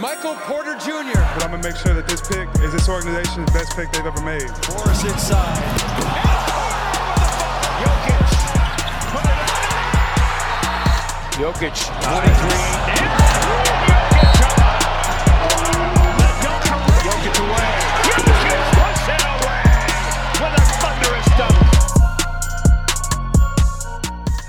Michael Porter Jr. But I'm gonna make sure that this pick is this organization's best pick they've ever made. Morris inside. Jokic. Jokic, 23.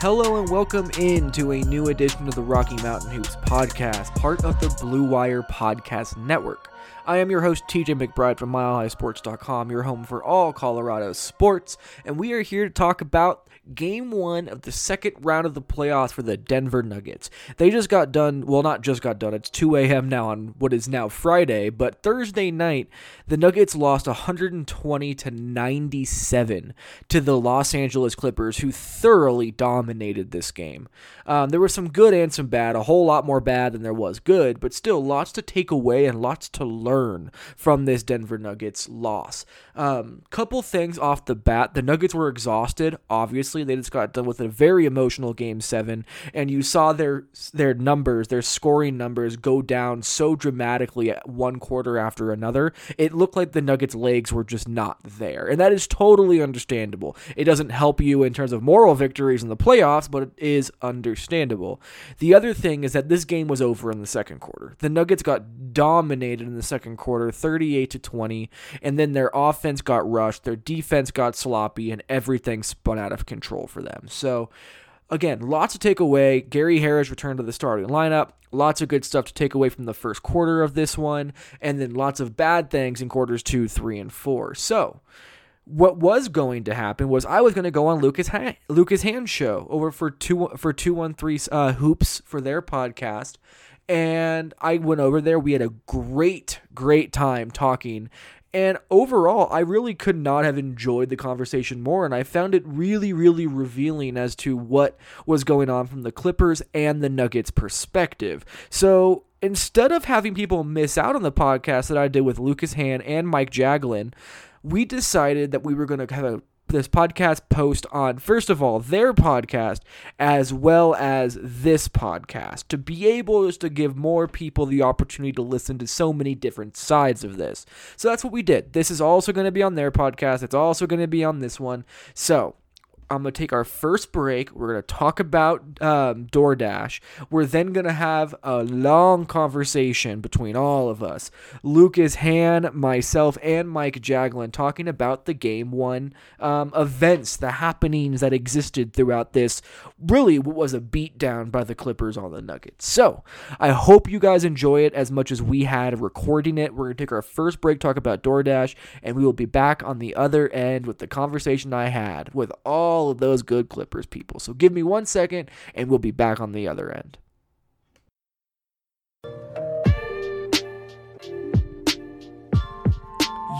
Hello and welcome in to a new edition of the Rocky Mountain Hoops podcast, part of the Blue Wire Podcast Network. I am your host, TJ McBride from MileHighSports.com, your home for all Colorado sports, and we are here to talk about game one of the second round of the playoffs for the Denver Nuggets. They just got done, well, not just got done, it's 2 a.m. now on what is now Friday, but Thursday night, the Nuggets lost 120 to 97 to the Los Angeles Clippers, who thoroughly dominated this game. Um, there was some good and some bad, a whole lot more bad than there was good, but still lots to take away and lots to learn from this Denver Nuggets loss. Um, couple things off the bat. The Nuggets were exhausted. Obviously, they just got done with a very emotional game seven, and you saw their their numbers, their scoring numbers, go down so dramatically at one quarter after another. It looked like the Nuggets' legs were just not there, and that is totally understandable. It doesn't help you in terms of moral victories in the playoffs, but it is understandable. The other thing is that this game was over in the second quarter. The Nuggets got dominated in the second quarter, 38 to 20, and then their offense got rushed, their defense got sloppy, and everything spun out of control for them. So, again, lots to take away. Gary Harris returned to the starting lineup. Lots of good stuff to take away from the first quarter of this one, and then lots of bad things in quarters two, three, and four. So, what was going to happen was I was going to go on Lucas Lucas Han show over for two for two one three uh, hoops for their podcast, and I went over there. We had a great great time talking, and overall, I really could not have enjoyed the conversation more, and I found it really, really revealing as to what was going on from the Clippers and the Nuggets perspective. So instead of having people miss out on the podcast that I did with Lucas Han and Mike Jaglin, we decided that we were going to have a this podcast post on first of all their podcast as well as this podcast to be able to give more people the opportunity to listen to so many different sides of this. So that's what we did. This is also going to be on their podcast. It's also going to be on this one. So I'm to take our first break. We're to talk about um, DoorDash. We're then to have a long conversation between all of us Lucas Han, myself, and Mike Jaglin talking about the game one um, events, the happenings that existed throughout this. Really, what was a beatdown by the Clippers on the Nuggets. So, I hope you guys enjoy it as much as we had recording it. We're to take our first break, talk about DoorDash, and we will be back on the other end with the conversation I had with all all of those good Clippers people. So give me one second and we'll be back on the other end.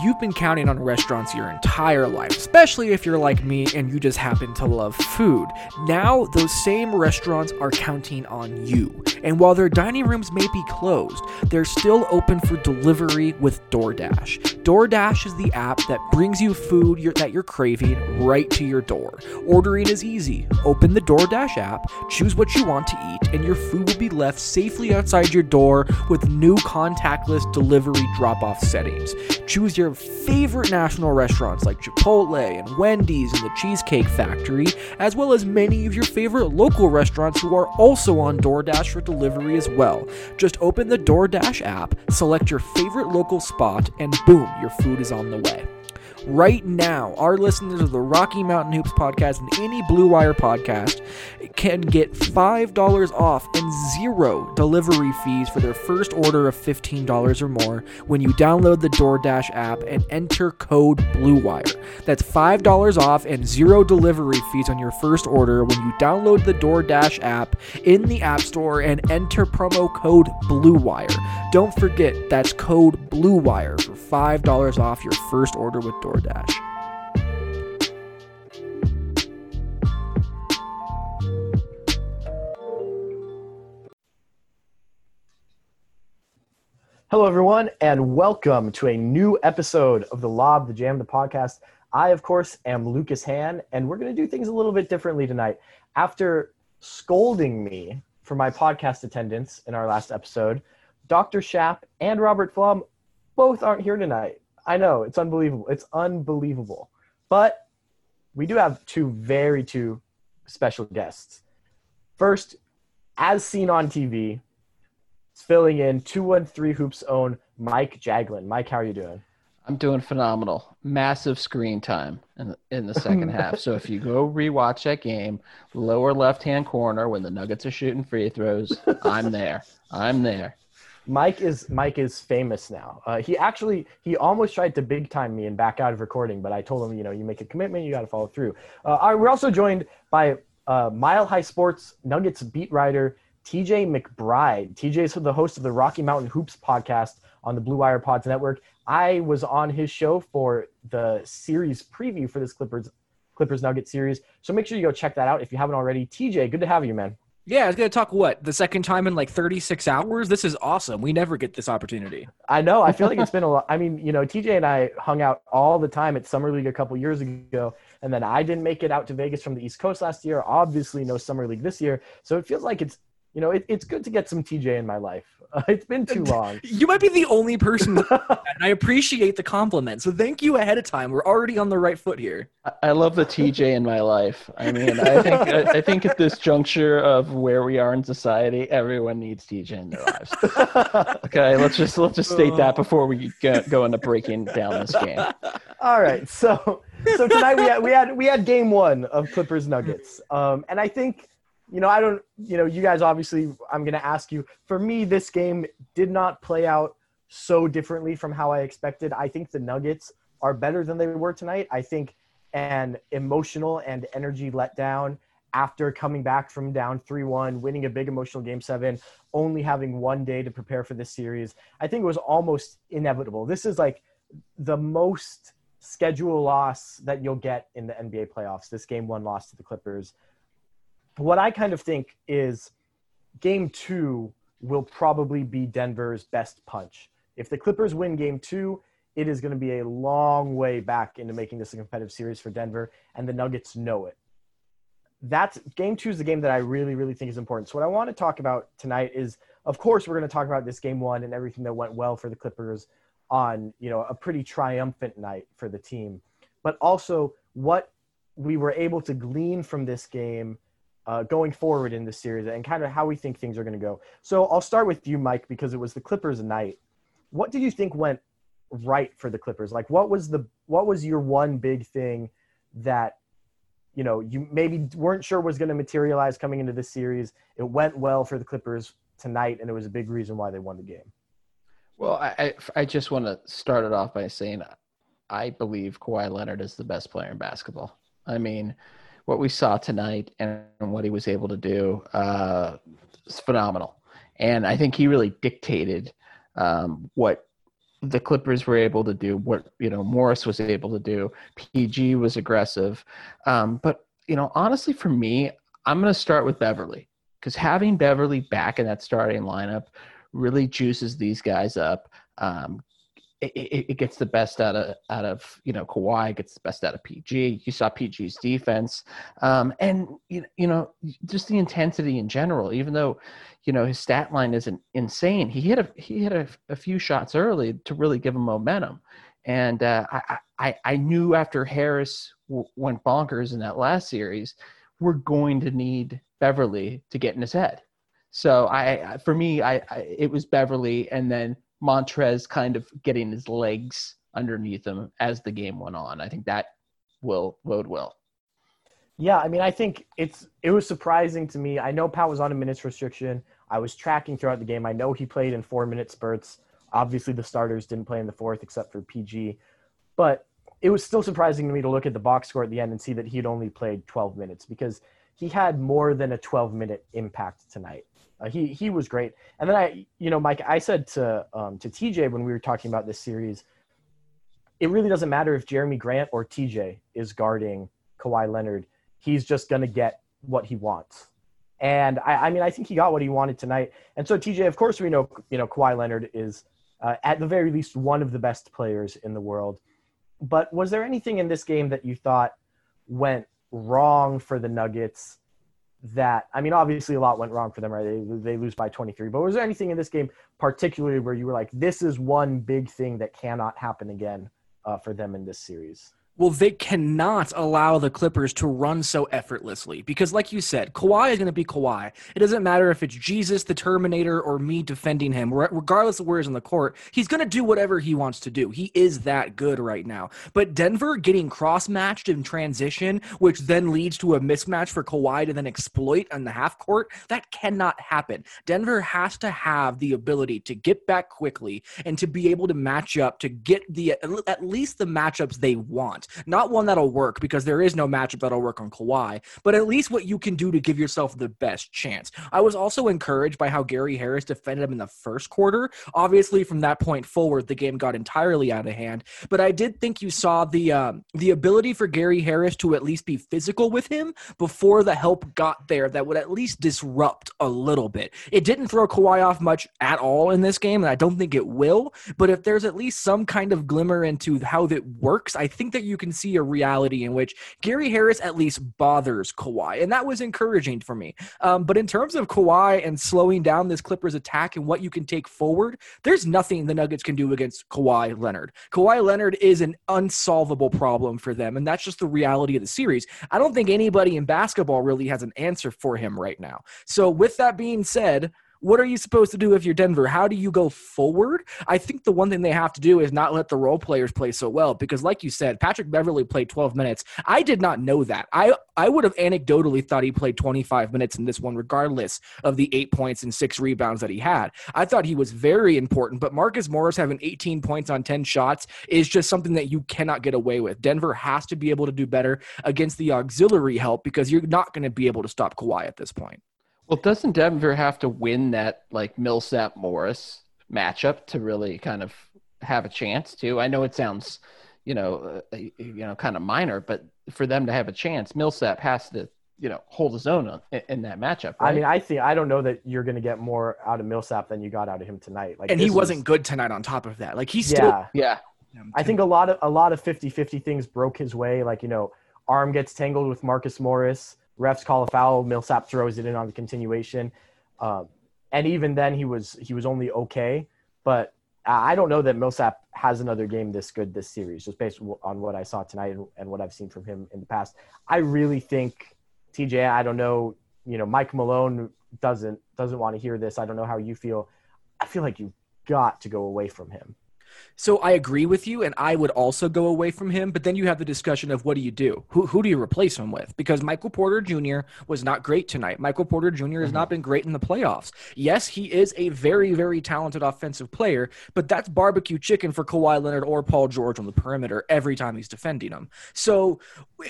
You've been counting on restaurants your entire life, especially if you're like me and you just happen to love food. Now, those same restaurants are counting on you. And while their dining rooms may be closed, they're still open for delivery with DoorDash. DoorDash is the app that brings you food you're, that you're craving right to your door. Ordering is easy. Open the DoorDash app, choose what you want to eat, and your food will be left safely outside your door with new contactless delivery drop off settings. Choose your favorite national restaurants like Chipotle and Wendy's and the Cheesecake Factory, as well as many of your favorite local restaurants who are also on DoorDash for delivery as well. Just open the DoorDash app, select your favorite local spot, and boom, your food is on the way. Right now, our listeners of the Rocky Mountain Hoops podcast and any Blue Wire podcast can get $5 off and zero delivery fees for their first order of $15 or more when you download the DoorDash app and enter code BLUEWIRE. That's $5 off and zero delivery fees on your first order when you download the DoorDash app in the App Store and enter promo code BLUEWIRE. Don't forget, that's code BLUEWIRE for $5 off your first order with DoorDash. Hello, everyone, and welcome to a new episode of the Lob, the Jam, the podcast. I, of course, am Lucas Han, and we're going to do things a little bit differently tonight. After scolding me for my podcast attendance in our last episode, Dr. Shap and Robert Flom both aren't here tonight. I know, it's unbelievable. It's unbelievable. But we do have two very two special guests. First, as seen on TV, filling in 213 Hoops own Mike Jaglin. Mike, how are you doing? I'm doing phenomenal. Massive screen time in the, in the second half. So if you go rewatch that game, lower left hand corner when the Nuggets are shooting free throws, I'm there. I'm there. Mike is Mike is famous now. Uh, he actually he almost tried to big time me and back out of recording, but I told him, you know, you make a commitment, you got to follow through. Uh, we're also joined by uh, Mile High Sports Nuggets beat writer TJ McBride. TJ is the host of the Rocky Mountain Hoops podcast on the Blue Wire Pods Network. I was on his show for the series preview for this Clippers Clippers Nugget series. So make sure you go check that out if you haven't already. TJ, good to have you, man. Yeah, I was going to talk what? The second time in like 36 hours? This is awesome. We never get this opportunity. I know. I feel like it's been a lot. I mean, you know, TJ and I hung out all the time at Summer League a couple years ago. And then I didn't make it out to Vegas from the East Coast last year. Obviously, no Summer League this year. So it feels like it's you know, it, it's good to get some TJ in my life. It's been too long. You might be the only person, and I appreciate the compliment. So thank you ahead of time. We're already on the right foot here. I love the TJ in my life. I mean, I think I, I think at this juncture of where we are in society, everyone needs TJ in their lives. okay, let's just let's just state that before we go, go into breaking down this game. All right, so so tonight we had we had we had game one of Clippers Nuggets, um, and I think you know, I don't, you know, you guys obviously, I'm going to ask you. For me, this game did not play out so differently from how I expected. I think the Nuggets are better than they were tonight. I think an emotional and energy letdown after coming back from down 3 1, winning a big emotional game seven, only having one day to prepare for this series, I think it was almost inevitable. This is like the most schedule loss that you'll get in the NBA playoffs. This game one loss to the Clippers what I kind of think is game two will probably be Denver's best punch. If the Clippers win game two, it is going to be a long way back into making this a competitive series for Denver, and the Nuggets know it. That's game two is the game that I really, really think is important. So, what I want to talk about tonight is, of course, we're going to talk about this game one and everything that went well for the Clippers on, you know, a pretty triumphant night for the team, but also what we were able to glean from this game uh, going forward in this series and kind of how we think things are going to go. So I'll start with you, Mike, because it was the Clippers night. What did you think went right for the Clippers? Like, what was the what was your one big thing that you know you maybe weren't sure was going to materialize coming into this series? It went well for the Clippers tonight, and it was a big reason why they won the game. Well, I I just want to start it off by saying I believe Kawhi Leonard is the best player in basketball. I mean what we saw tonight and what he was able to do uh, is phenomenal. And I think he really dictated um, what the Clippers were able to do, what you know Morris was able to do. PG was aggressive, um, but you know honestly, for me, I'm going to start with Beverley because having Beverley back in that starting lineup really juices these guys up. Um, it, it, gets the best out of out of you know Kawhi, gets the best out of PG. You saw PG's defense, um, and you, you know just the intensity in general. Even though you know his stat line isn't insane, he hit a he hit a, a few shots early to really give him momentum. And uh, I, I I knew after Harris w- went bonkers in that last series, we're going to need Beverley to get in his head. So I, for me, I, I, it was Beverley, and then Montrez kind of getting his legs underneath him as the game went on. I think that will bode well. Yeah, I mean, I think it's it was surprising to me. I know Pat was on a minutes restriction. I was tracking throughout the game. I know he played in four minute spurts. Obviously, the starters didn't play in the fourth except for PG, but it was still surprising to me to look at the box score at the end and see that he had only played 12 minutes because he had more than a 12 minute impact tonight. Uh, he he was great. And then I, you know, Mike, I said to um, to TJ when we were talking about this series, it really doesn't matter if Jerami Grant or TJ is guarding Kawhi Leonard he's just going to get what he wants. And I, I, mean, I think he got what he wanted tonight. And so, TJ, of course, we know you know Kawhi Leonard is uh, at the very least one of the best players in the world. But was there anything in this game that you thought went wrong for the Nuggets? That I mean, obviously a lot went wrong for them, right? They, they lose by 23. But was there anything in this game particularly where you were like, this is one big thing that cannot happen again uh, for them in this series? Well, they cannot allow the Clippers to run so effortlessly because, like you said, Kawhi is going to be Kawhi. It doesn't matter if it's Jesus, the Terminator, or me defending him. Regardless of where he's on the court, he's going to do whatever he wants to do. He is that good right now. But Denver getting cross matched in transition, which then leads to a mismatch for Kawhi to then exploit on the half court, that cannot happen. Denver has to have the ability to get back quickly and to be able to match up to get the at least the matchups they want. Not one that'll work because there is no matchup that'll work on Kawhi, but at least what you can do to give yourself the best chance. I was also encouraged by how Gary Harris defended him in the first quarter. Obviously, from that point forward, the game got entirely out of hand. But I did think you saw the um, the ability for Gary Harris to at least be physical with him before the help got there. That would at least disrupt a little bit. It didn't throw Kawhi off much at all in this game, and I don't think it will. But if there's at least some kind of glimmer into how that works, I think that you can see a reality in which Gary Harris at least bothers Kawhi, and that was encouraging for me. Um, but in terms of Kawhi and slowing down this Clippers attack and what you can take forward, there's nothing the Nuggets can do against Kawhi Leonard. Kawhi Leonard is an unsolvable problem for them, and that's just the reality of the series. I don't think anybody in basketball really has an answer for him right now. So, with that being said, what are you supposed to do if you're Denver? How do you go forward? I think the one thing they have to do is not let the role players play so well because, like you said, Patrick Beverley played 12 minutes. I did not know that. I I would have anecdotally thought he played 25 minutes in this one, regardless of the eight points and six rebounds that he had. I thought he was very important, but Marcus Morris having 18 points on 10 shots is just something that you cannot get away with. Denver has to be able to do better against the auxiliary help because you're not going to be able to stop Kawhi at this point. Well, doesn't Denver have to win that like Millsap Morris matchup to really kind of have a chance to? I know it sounds, you know, uh, you know, kind of minor, but for them to have a chance, Millsap has to, you know, hold his own in, in that matchup. Right? I mean, I see. I don't know that you're going to get more out of Millsap than you got out of him tonight. Like, and he wasn't was, good tonight. On top of that, like he's still, yeah, yeah. I think a lot of a lot of 50-50 things broke his way. Like you know, arm gets tangled with Marcus Morris refs call a foul. Millsap throws it in on the continuation, um, and even then he was he was only okay. But I don't know that Millsap has another game this good this series, just based on what I saw tonight and, and what I've seen from him in the past. I really think TJ. I don't know. You know, Mike Malone doesn't doesn't want to hear this. I don't know how you feel. I feel like you've got to go away from him. So I agree with you, and I would also go away from him. But then you have the discussion of what do you do? Who, who do you replace him with? Because Michael Porter Jr. was not great tonight. Michael Porter junior has mm-hmm. not been great in the playoffs. Yes, he is a very, very talented offensive player, but that's barbecue chicken for Kawhi Leonard or Paul George on the perimeter every time he's defending him. So,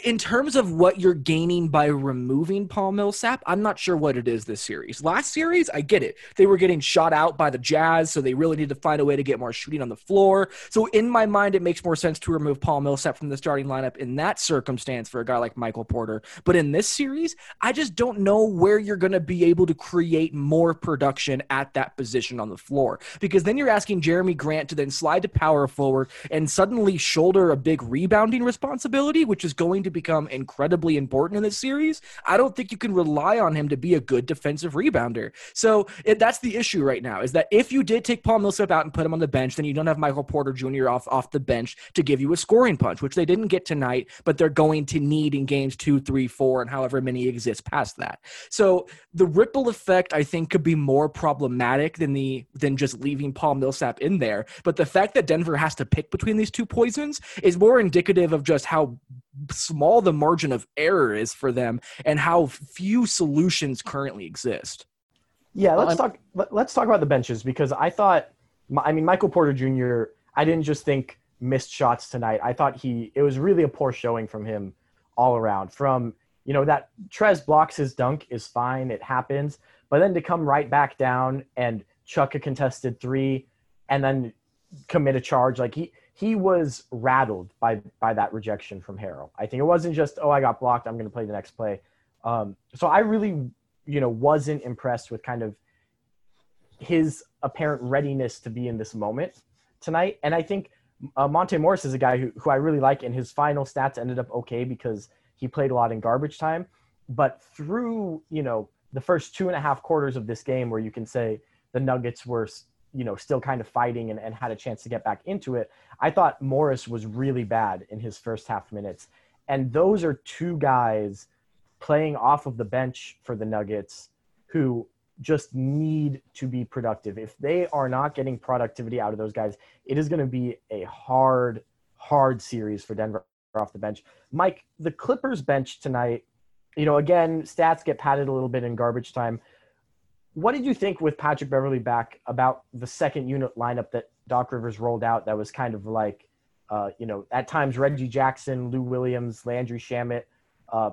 in terms of what you're gaining by removing Paul Millsap, I'm not sure what it is this series. Last series, I get it. They were getting shot out by the Jazz, so they really need to find a way to get more shooting on the floor. So in my mind, it makes more sense to remove Paul Millsap from the starting lineup in that circumstance for a guy like Michael Porter. But in this series, I just don't know where you're going to be able to create more production at that position on the floor because then you're asking Jerami Grant to then slide to power forward and suddenly shoulder a big rebounding responsibility, which is going to become incredibly important in this series. I don't think you can rely on him to be a good defensive rebounder. So it, that's the issue right now is that if you did take Paul Millsap out and put him on the bench, then you don't have Michael Porter Jr. off off the bench to give you a scoring punch, which they didn't get tonight, but they're going to need in games two, three, four, and however many exist past that. So the ripple effect, I think, could be more problematic than the than just leaving Paul Millsap in there. But the fact that Denver has to pick between these two poisons is more indicative of just how small the margin of error is for them and how few solutions currently exist. Yeah, let's talk. Let's talk about the benches because I thought, I mean, Michael Porter Jr. I didn't just think missed shots tonight. I thought he it was really a poor showing from him all around. From you know that Trez blocks his dunk is fine, it happens, but then to come right back down and chuck a contested three, and then commit a charge like he he was rattled by by that rejection from Harrell. I think it wasn't just oh I got blocked, I'm going to play the next play. Um, so I really you know wasn't impressed with kind of his apparent readiness to be in this moment tonight. And I think uh, Monte Morris is a guy who, who I really like, and his final stats ended up okay because he played a lot in garbage time. But through you know the first two and a half quarters of this game, where you can say the Nuggets were you know still kind of fighting and, and had a chance to get back into it, I thought Morris was really bad in his first half minutes. And those are two guys playing off of the bench for the Nuggets who just need to be productive. If they are not getting productivity out of those guys, it is going to be a hard, hard series for Denver off the bench. Mike, the Clippers bench tonight, you know, again, stats get padded a little bit in garbage time. What did you think with Patrick Beverley back about the second unit lineup that Doc Rivers rolled out that was kind of like, uh, you know, at times Reggie Jackson, Lou Williams, Landry Shamet, uh,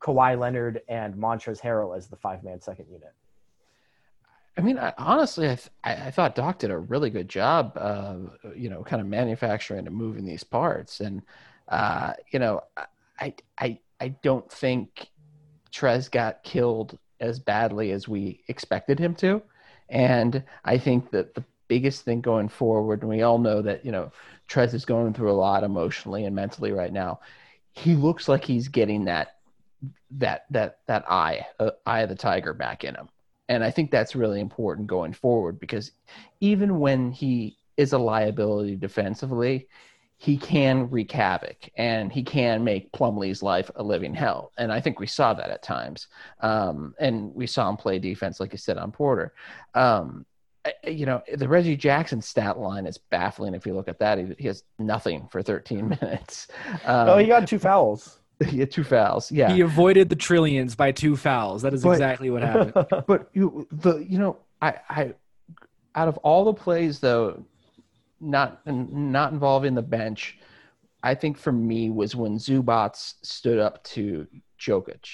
Kawhi Leonard, and Montrezl Harrell as the five man second unit? I mean, I, honestly, I, th- I, thought Doc did a really good job, uh, you know, kind of manufacturing and moving these parts. And, uh, you know, I, I, I don't think Trez got killed as badly as we expected him to. And I think that the biggest thing going forward, and we all know that, you know, Trez is going through a lot emotionally and mentally right now. He looks like he's getting that, that, that, that eye, uh, eye of the tiger back in him. And I think that's really important going forward because even when he is a liability defensively, he can wreak havoc and he can make Plumlee's life a living hell. And I think we saw that at times. Um, and we saw him play defense, like you said, on Porter. Um, you know, the Reggie Jackson stat line is baffling if you look at that. He, he has nothing for 13 minutes. Um, oh, he got two fouls. he had two fouls. Yeah. He avoided the trillions by two fouls. That is But- exactly what happened. but you the you know I I out of all the plays though not not involving the bench I think for me was when Zubac stood up to Jokic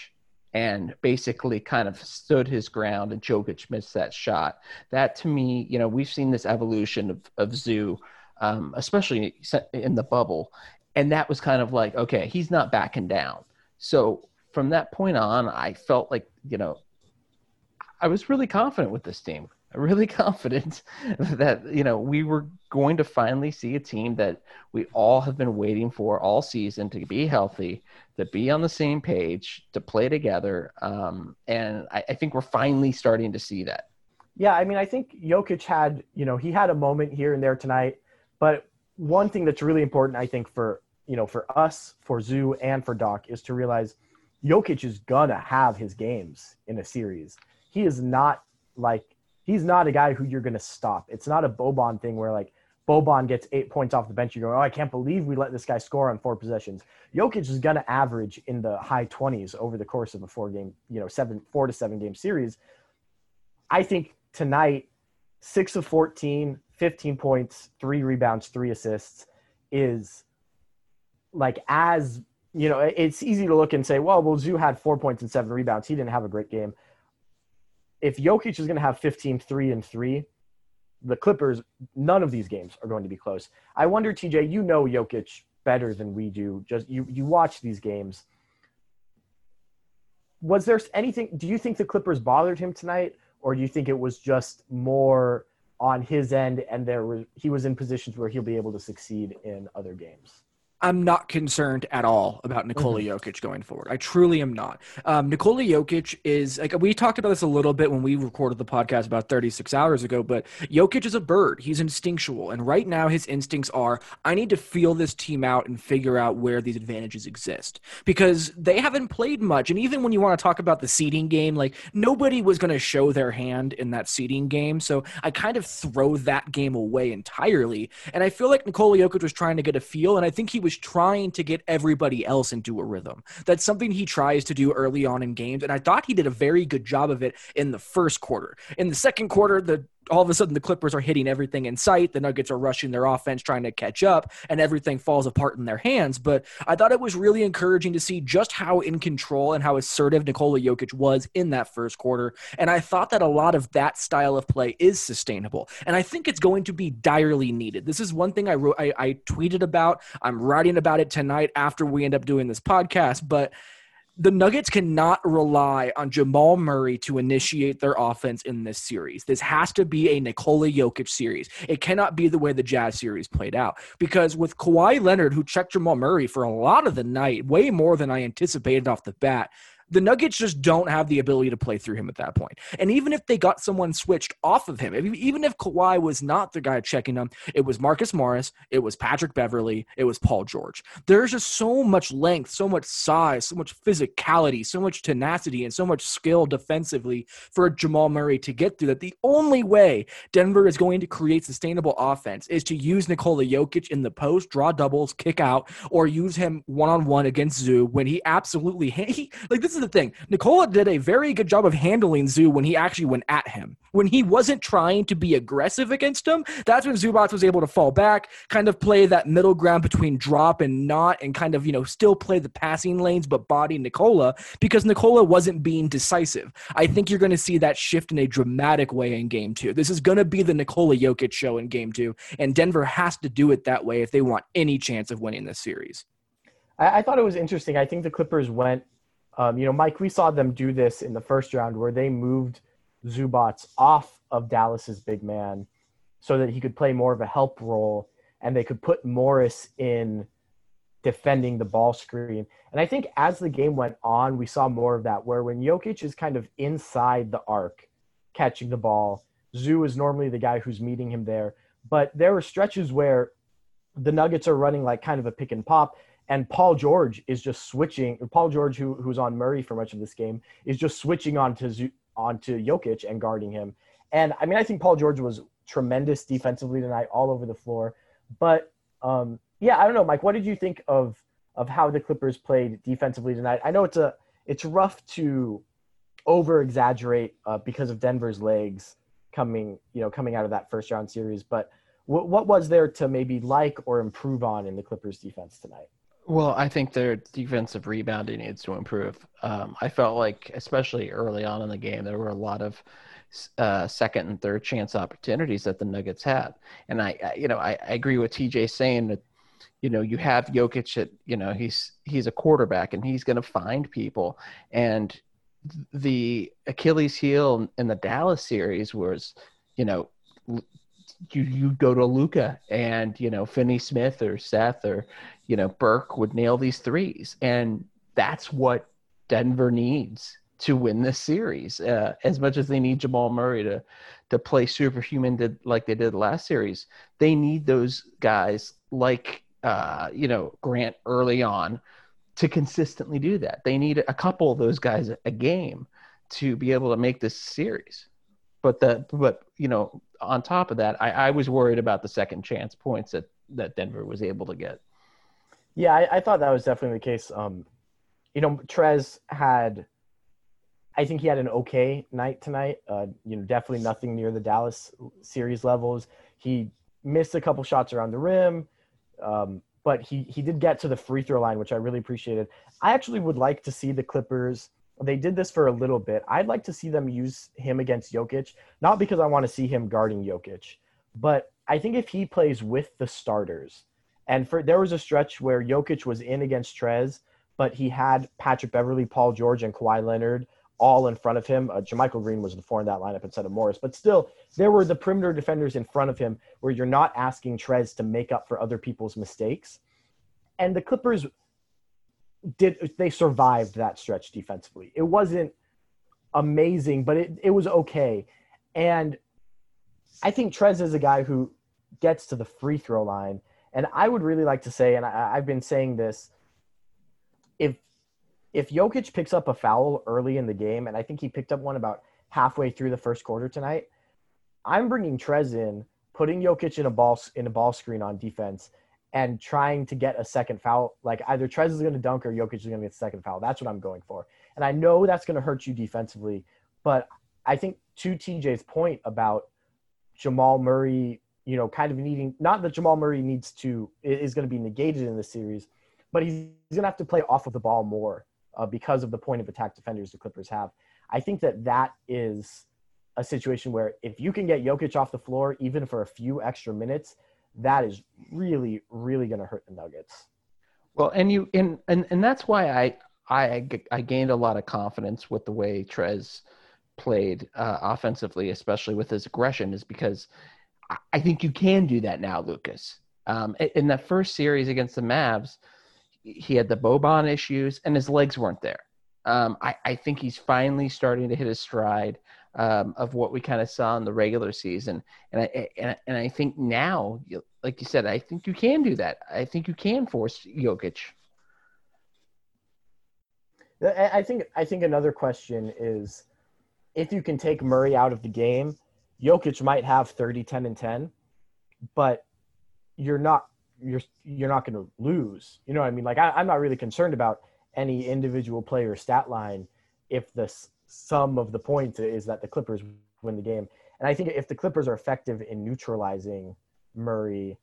and basically kind of stood his ground and Jokic missed that shot that to me you know we've seen this evolution of of Zoo um, especially in the bubble and that was kind of like okay he's not backing down so from that point on I felt like you know I was really confident with this team. Really confident that you know we were going to finally see a team that we all have been waiting for all season to be healthy, to be on the same page, to play together, um, and I, I think we're finally starting to see that. Yeah, I mean, I think Jokic had, you know, he had a moment here and there tonight, but one thing that's really important, I think, for you know, for us, for Zoo, and for Doc, is to realize Jokic is gonna have his games in a series. He is not like he's not a guy who you're gonna stop. It's not a Boban thing where like Boban gets eight points off the bench. You go, oh, I can't believe we let this guy score on four possessions. Jokic is gonna average in the high twenties over the course of a four game, you know, seven four to seven game series. I think tonight, six of 14, 15 points, three rebounds, three assists is like as you know, it's easy to look and say, well, well, Zoo had four points and seven rebounds. He didn't have a great game. If Jokic is going to have 15, three, and three, the Clippers, none of these games are going to be close. I wonder, TJ, you know Jokic better than we do. Just you, you watch these games. Was there anything? Do you think the Clippers bothered him tonight, or do you think it was just more on his end, and there was he was in positions where he'll be able to succeed in other games? I'm not concerned at all about Nikola Jokic going forward. I truly am not. Um, Nikola Jokic is like we talked about this a little bit when we recorded the podcast about 36 hours ago, but Jokic is a bird. He's instinctual, and right now his instincts are: I need to feel this team out and figure out where these advantages exist because they haven't played much. And even when you want to talk about the seeding game, like nobody was going to show their hand in that seeding game, so I kind of throw that game away entirely. And I feel like Nikola Jokic was trying to get a feel, and I think he was trying to get everybody else into a rhythm. That's something he tries to do early on in games, and I thought he did a very good job of it in the first quarter. In the second quarter, the all of a sudden the Clippers are hitting everything in sight. The Nuggets are rushing their offense, trying to catch up, and everything falls apart in their hands. But I thought it was really encouraging to see just how in control and how assertive Nikola Jokic was in that first quarter. And I thought that a lot of that style of play is sustainable. And I think it's going to be direly needed. This is one thing I wrote, I, I tweeted about. I'm writing about it tonight after we end up doing this podcast. But the Nuggets cannot rely on Jamal Murray to initiate their offense in this series. This has to be a Nikola Jokic series. It cannot be the way the Jazz series played out because with Kawhi Leonard, who checked Jamal Murray for a lot of the night, way more than I anticipated off the bat, the Nuggets just don't have the ability to play through him at that point. And even if they got someone switched off of him, even if Kawhi was not the guy checking them, it was Marcus Morris, it was Patrick Beverley, it was Paul George. There's just so much length, so much size, so much physicality, so much tenacity, and so much skill defensively for Jamal Murray to get through that. The only way Denver is going to create sustainable offense is to use Nikola Jokic in the post, draw doubles, kick out, or use him one on one against Zoo when he absolutely he, like this is the thing. Nikola did a very good job of handling Zoo when he actually went at him. When he wasn't trying to be aggressive against him, that's when Zubac was able to fall back, kind of play that middle ground between drop and not, and kind of, you know, still play the passing lanes but body Nikola because Nikola wasn't being decisive. I think you're going to see that shift in a dramatic way in game two. This is going to be the Nikola Jokic show in game two, and Denver has to do it that way if they want any chance of winning this series. I, I thought it was interesting. I think the Clippers went um, you know, Mike, we saw them do this in the first round where they moved Zubac off of Dallas's big man so that he could play more of a help role and they could put Morris in defending the ball screen. And I think as the game went on, we saw more of that where when Jokic is kind of inside the arc catching the ball, Zoo is normally the guy who's meeting him there. But there were stretches where the Nuggets are running like kind of a pick and pop and Paul George is just switching. Paul George, who who's on Murray for much of this game, is just switching onto onto Jokic and guarding him. And I mean, I think Paul George was tremendous defensively tonight, all over the floor. But um, yeah, I don't know, Mike. What did you think of of how the Clippers played defensively tonight? I know it's a it's rough to over exaggerate uh, because of Denver's legs coming you know coming out of that first round series, but what, what was there to maybe like or improve on in the Clippers defense tonight? Well, I think their defensive rebounding needs to improve. Um, I felt like, especially early on in the game, there were a lot of uh, second and third chance opportunities that the Nuggets had, and I, I you know, I, I, agree with TJ saying that, you know, you have Jokic at, you know, he's he's a quarterback and he's going to find people, and the Achilles heel in the Dallas series was, you know, you you go to Luka and you know Finney Smith or Seth or you know Burke would nail these threes, and that's what Denver needs to win this series. Uh, as much as they need Jamal Murray to to play superhuman like they did last series, they need those guys like uh, you know Grant early on to consistently do that. They need a couple of those guys a game to be able to make this series. But the but you know on top of that, I, I was worried about the second chance points that that Denver was able to get. Yeah, I, I thought that was definitely the case. Um, you know, Trez had, I think he had an okay night tonight. Uh, you know, definitely nothing near the Dallas series levels. He missed a couple shots around the rim, um, but he he did get to the free throw line, which I really appreciated. I actually would like to see the Clippers they did this for a little bit. I'd like to see them use him against Jokic, not because I want to see him guarding Jokic, but I think if he plays with the starters, and for there was a stretch where Jokic was in against Trez, but he had Patrick Beverley, Paul George, and Kawhi Leonard all in front of him. Uh, JaMychal Green was the four in that lineup instead of Morris, but still, there were the perimeter defenders in front of him where you're not asking Trez to make up for other people's mistakes. and the Clippers did they survived that stretch defensively. It wasn't amazing, but it, it was okay. And I think Trez is a guy who gets to the free throw line. And I would really like to say, and I, I've been saying this, if if Jokic picks up a foul early in the game, and I think he picked up one about halfway through the first quarter tonight, I'm bringing Trez in, putting Jokic in a ball in a ball screen on defense, and trying to get a second foul. Like either Trez is going to dunk or Jokic is going to get the second foul. That's what I'm going for. And I know that's going to hurt you defensively, but I think to TJ's point about Jamal Murray, you know, kind of needing not that Jamal Murray needs to is going to be negated in the series, but he's, he's going to have to play off of the ball more uh, because of the point of attack defenders the Clippers have. I think that that is a situation where if you can get Jokic off the floor even for a few extra minutes, that is really really going to hurt the Nuggets. Well, and you and and and that's why I I I gained a lot of confidence with the way Trez played uh, offensively, especially with his aggression, is because I think you can do that now, Lucas. Um, in that first series against the Mavs, he had the Boban issues and his legs weren't there. Um, I, I, think he's finally starting to hit his stride um, of what we kind of saw in the regular season, and I and, and I think now, like you said, I think you can do that. I think you can force Jokic. I think I think another question is if you can take Murray out of the game, Jokic might have 30, 10, and 10, but you're not you're you're not going to lose. You know what I mean? Like I, I'm not really concerned about any individual player stat line if the sum of the points is that the Clippers win the game. And I think if the Clippers are effective in neutralizing Murray,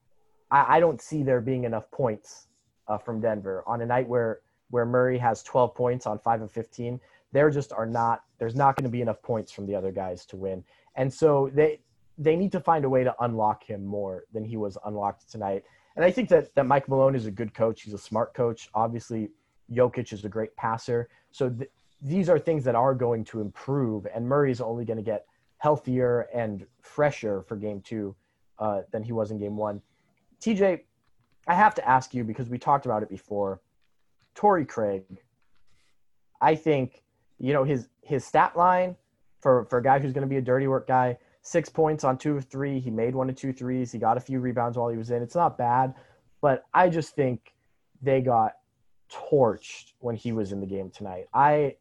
I, I don't see there being enough points uh, from Denver on a night where where Murray has 12 points on five of 15 there just are not there's not going to be enough points from the other guys to win and so they they need to find a way to unlock him more than he was unlocked tonight. And i think that that mike malone is a good coach. He's a smart coach. Obviously Jokic is a great passer. So th- these are things that are going to improve and murray is only going to get healthier and fresher for game two uh, than he was in game one. Tj i have to ask you because we talked about it before torrey craig i think you know his his stat line for for a guy who's going to be a dirty work guy six points on two of three. He made one of two threes. He got a few rebounds while he was in. It's not bad but i just think they got torched when he was in the game tonight. I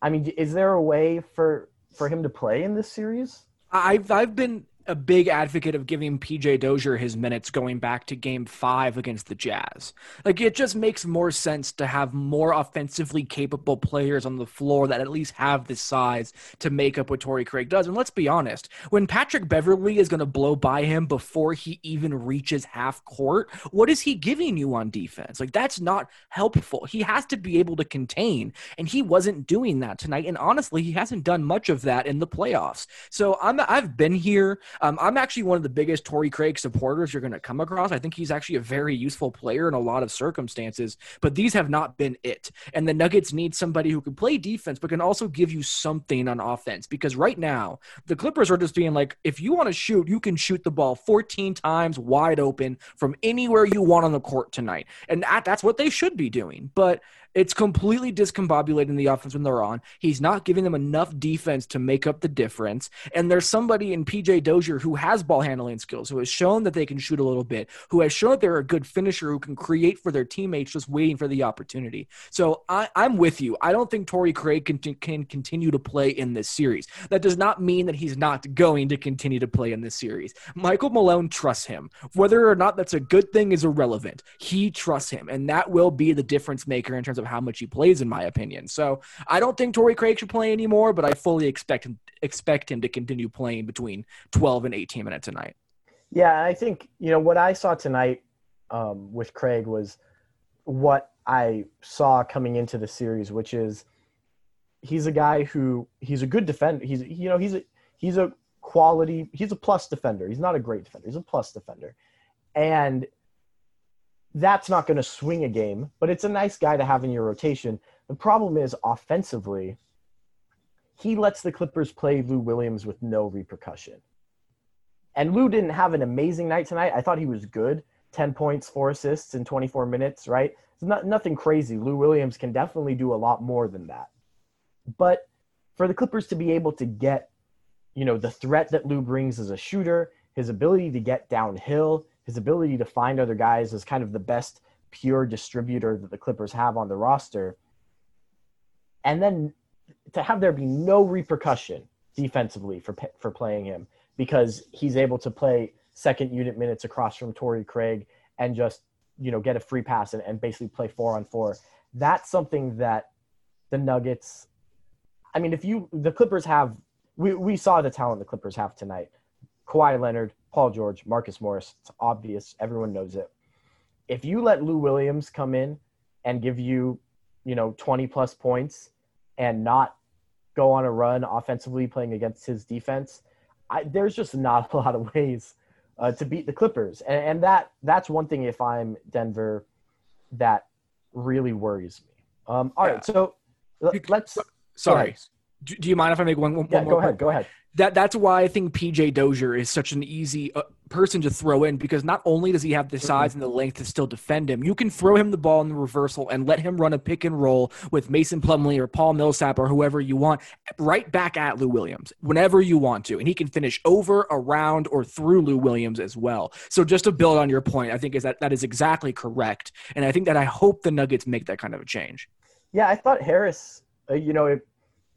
i mean is there a way for for him to play in this series? I've i've been a big advocate of giving PJ Dozier his minutes going back to game five against the Jazz. Like, it just makes more sense to have more offensively capable players on the floor that at least have the size to make up what Torrey Craig does. And let's be honest, when Patrick Beverley is going to blow by him before he even reaches half court, what is he giving you on defense? Like, that's not helpful. He has to be able to contain, and he wasn't doing that tonight. And honestly, he hasn't done much of that in the playoffs. So I'm, I've been here. Um, I'm actually one of the biggest Torrey Craig supporters you're going to come across. I think he's actually a very useful player in a lot of circumstances, but these have not been it. And the Nuggets need somebody who can play defense, but can also give you something on offense. Because right now, the Clippers are just being like, if you want to shoot, you can shoot the ball 14 times wide open from anywhere you want on the court tonight. And that, that's what they should be doing. But it's completely discombobulating the offense when they're on. He's not giving them enough defense to make up the difference. And there's somebody in PJ Dozier who has ball handling skills, who has shown that they can shoot a little bit, who has shown that they're a good finisher who can create for their teammates just waiting for the opportunity. So I, am with you. I don't think Torrey Craig can, can continue to play in this series. That does not mean that he's not going to continue to play in this series. Michael Malone trusts him. Whether or not that's a good thing is irrelevant. He trusts him, and that will be the difference maker in terms of how much he plays, in my opinion. So I don't think Torrey Craig should play anymore, but I fully expect him expect him to continue playing between 12 and 18 minutes a night. Yeah, I think you know what I saw tonight um, with Craig was what I saw coming into the series, which is he's a guy who he's a good defender. He's you know he's a he's a quality he's a plus defender. He's not a great defender. He's a plus defender, and that's not going to swing a game, but it's a nice guy to have in your rotation. The problem is offensively, he lets the Clippers play Lou Williams with no repercussion. And Lou didn't have an amazing night tonight. I thought he was good. 10 points, four assists in 24 minutes, right? It's not nothing crazy. Lou Williams can definitely do a lot more than that. But for the Clippers to be able to get, you know, the threat that Lou brings as a shooter, his ability to get downhill, his ability to find other guys as kind of the best pure distributor that the Clippers have on the roster. And then to have there be no repercussion defensively for for playing him because he's able to play second unit minutes across from Torrey Craig and just you know get a free pass and, and basically play four on four. That's something that the Nuggets. I mean, if you the Clippers have, we we saw the talent the Clippers have tonight. Kawhi Leonard, Paul George, Marcus Morris. It's obvious. Everyone knows it. If you let Lou Williams come in and give you, you know, 20 plus points and not go on a run offensively playing against his defense, I, there's just not a lot of ways uh, to beat the Clippers, and, and that that's one thing. If I'm Denver, that really worries me. Um, all right, so let's. Sorry. Do, do you mind if I make one, one, yeah, one go ahead. point? Go ahead that that's why I think PJ Dozier is such an easy uh, person to throw in because not only does he have the size and the length to still defend him, you can throw him the ball in the reversal and let him run a pick and roll with Mason Plumlee or Paul Millsap or whoever you want right back at Lou Williams whenever you want to, and he can finish over, around, or through Lou Williams as well. So just to build on your point, I think is that that is exactly correct, and I think that I hope the Nuggets make that kind of a change. Yeah, I thought Harris, uh, you know, it,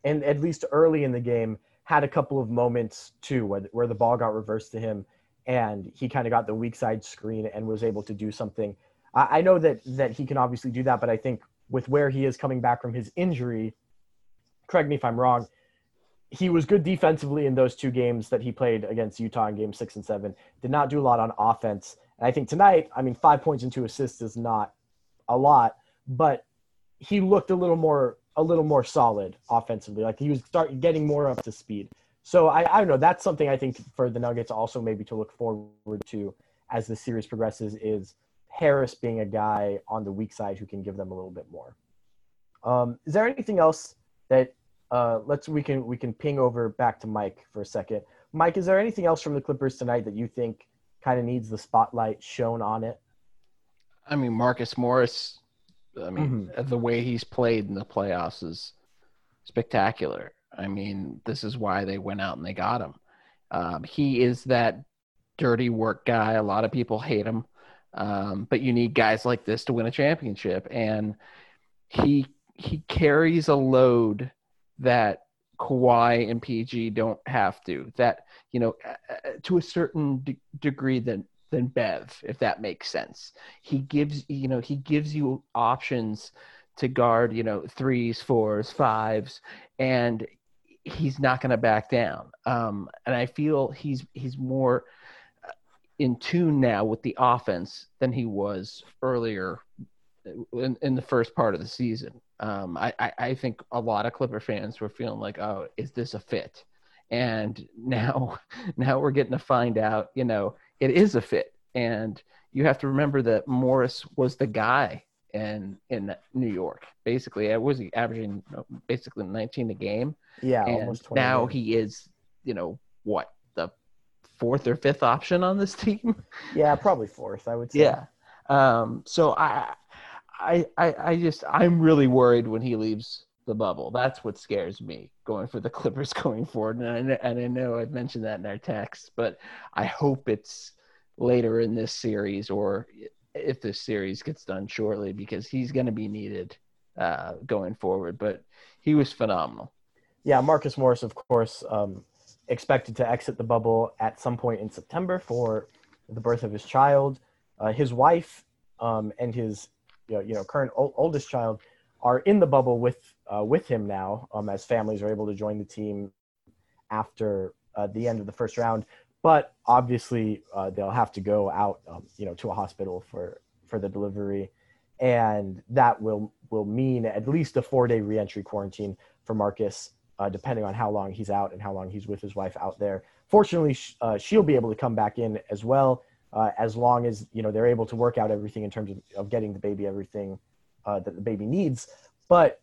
and at least early in the game had a couple of moments too where, where the ball got reversed to him and he kind of got the weak side screen and was able to do something. I, I know that that he can obviously do that, but I think with where he is coming back from his injury, correct me if I'm wrong, he was good defensively in those two games that he played against Utah in game six and seven. Did not do a lot on offense. And I think tonight, I mean, five points and two assists is not a lot, but he looked a little more a little more solid offensively. Like he was start getting more up to speed. So I, I don't know. That's something I think for the Nuggets also maybe to look forward to as the series progresses is Harris being a guy on the weak side who can give them a little bit more. Um, is there anything else that uh, let's we can we can ping over back to Mike for a second. Mike, is there anything else from the Clippers tonight that you think kind of needs the spotlight shown on it? I mean, Marcus Morris I mean, mm-hmm. the way he's played in the playoffs is spectacular. I mean, this is why they went out and they got him. Um, he is that dirty work guy. A lot of people hate him, um, but you need guys like this to win a championship. And he he carries a load that Kawhi and PG don't have to. That you know, to a certain de- degree, that than Bev, if that makes sense. He gives you know he gives you options to guard you know threes, fours, fives, and he's not going to back down. Um, and I feel he's he's more uh, in tune now with the offense than he was earlier in, in the first part of the season. Um, I, I, I think a lot of Clipper fans were feeling like, oh, is this a fit? And now, now we're getting to find out, you know, it is a fit. And you have to remember that Morris was the guy in in New York. Basically, I was he averaging basically 19 a game. Yeah, and almost 20. Now he is, you know, what the fourth or fifth option on this team. Yeah, probably fourth. I would say. Yeah. Um, so I, I, I, I just I'm really worried when he leaves the bubble. That's what scares me going for the Clippers going forward. And I, and I know I've mentioned that in our text, but I hope it's later in this series or if this series gets done shortly because he's going to be needed uh, going forward. But he was phenomenal. Yeah, Marcus Morris, of course, um, expected to exit the bubble at some point in September for the birth of his child. Uh, his wife um, and his you know, you know current o- oldest child are in the bubble with uh, with him now, um, as families are able to join the team after uh, the end of the first round. But obviously, uh, they'll have to go out, um, you know, to a hospital for for the delivery, and that will will mean at least a four day reentry quarantine for Marcus, uh, depending on how long he's out and how long he's with his wife out there. Fortunately, sh- uh, she'll be able to come back in as well, uh, as long as you know they're able to work out everything in terms of, of getting the baby everything uh, that the baby needs. But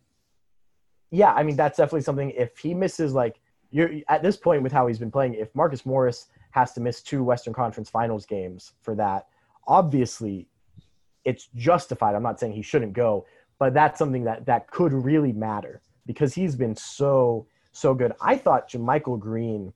yeah, I mean that's definitely something. If he misses like you're at this point with how he's been playing, if Marcus Morris has to miss two Western Conference Finals games for that, obviously it's justified. I'm not saying he shouldn't go, but that's something that that could really matter because he's been so so good. I thought JaMychal Green